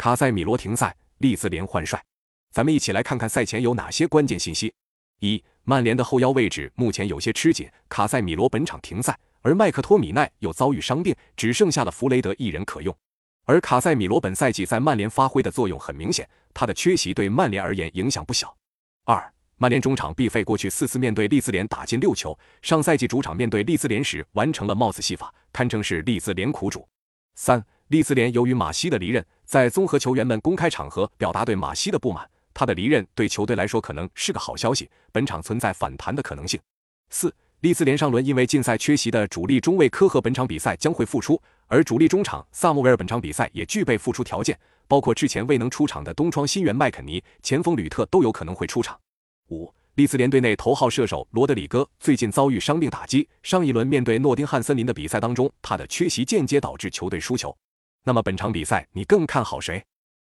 卡塞米罗停赛，利兹联换帅。咱们一起来看看赛前有哪些关键信息。一、曼联的后腰位置目前有些吃紧，卡塞米罗本场停赛，而麦克托米奈又遭遇伤病，只剩下了弗雷德一人可用。而卡塞米罗本赛季在曼联发挥的作用很明显，他的缺席对曼联而言影响不小。二、曼联中场必费过去四次面对利兹联打进六球，上赛季主场面对利兹联时完成了帽子戏法，堪称是利兹联苦主。三、利兹联由于马西的离任，在综合球员们公开场合表达对马西的不满，他的离任对球队来说可能是个好消息，本场存在反弹的可能性。四、利兹联上轮因为禁赛缺席的主力中卫科赫本场比赛将会复出，而主力中场萨穆维尔本场比赛也具备复出条件，包括之前未能出场的东窗新援麦肯尼、前锋吕特都有可能会出场。五、利兹联队内头号射手罗德里戈最近遭遇伤病打击，上一轮面对诺丁汉森林的比赛当中，他的缺席间接导致球队输球。那么本场比赛你更看好谁？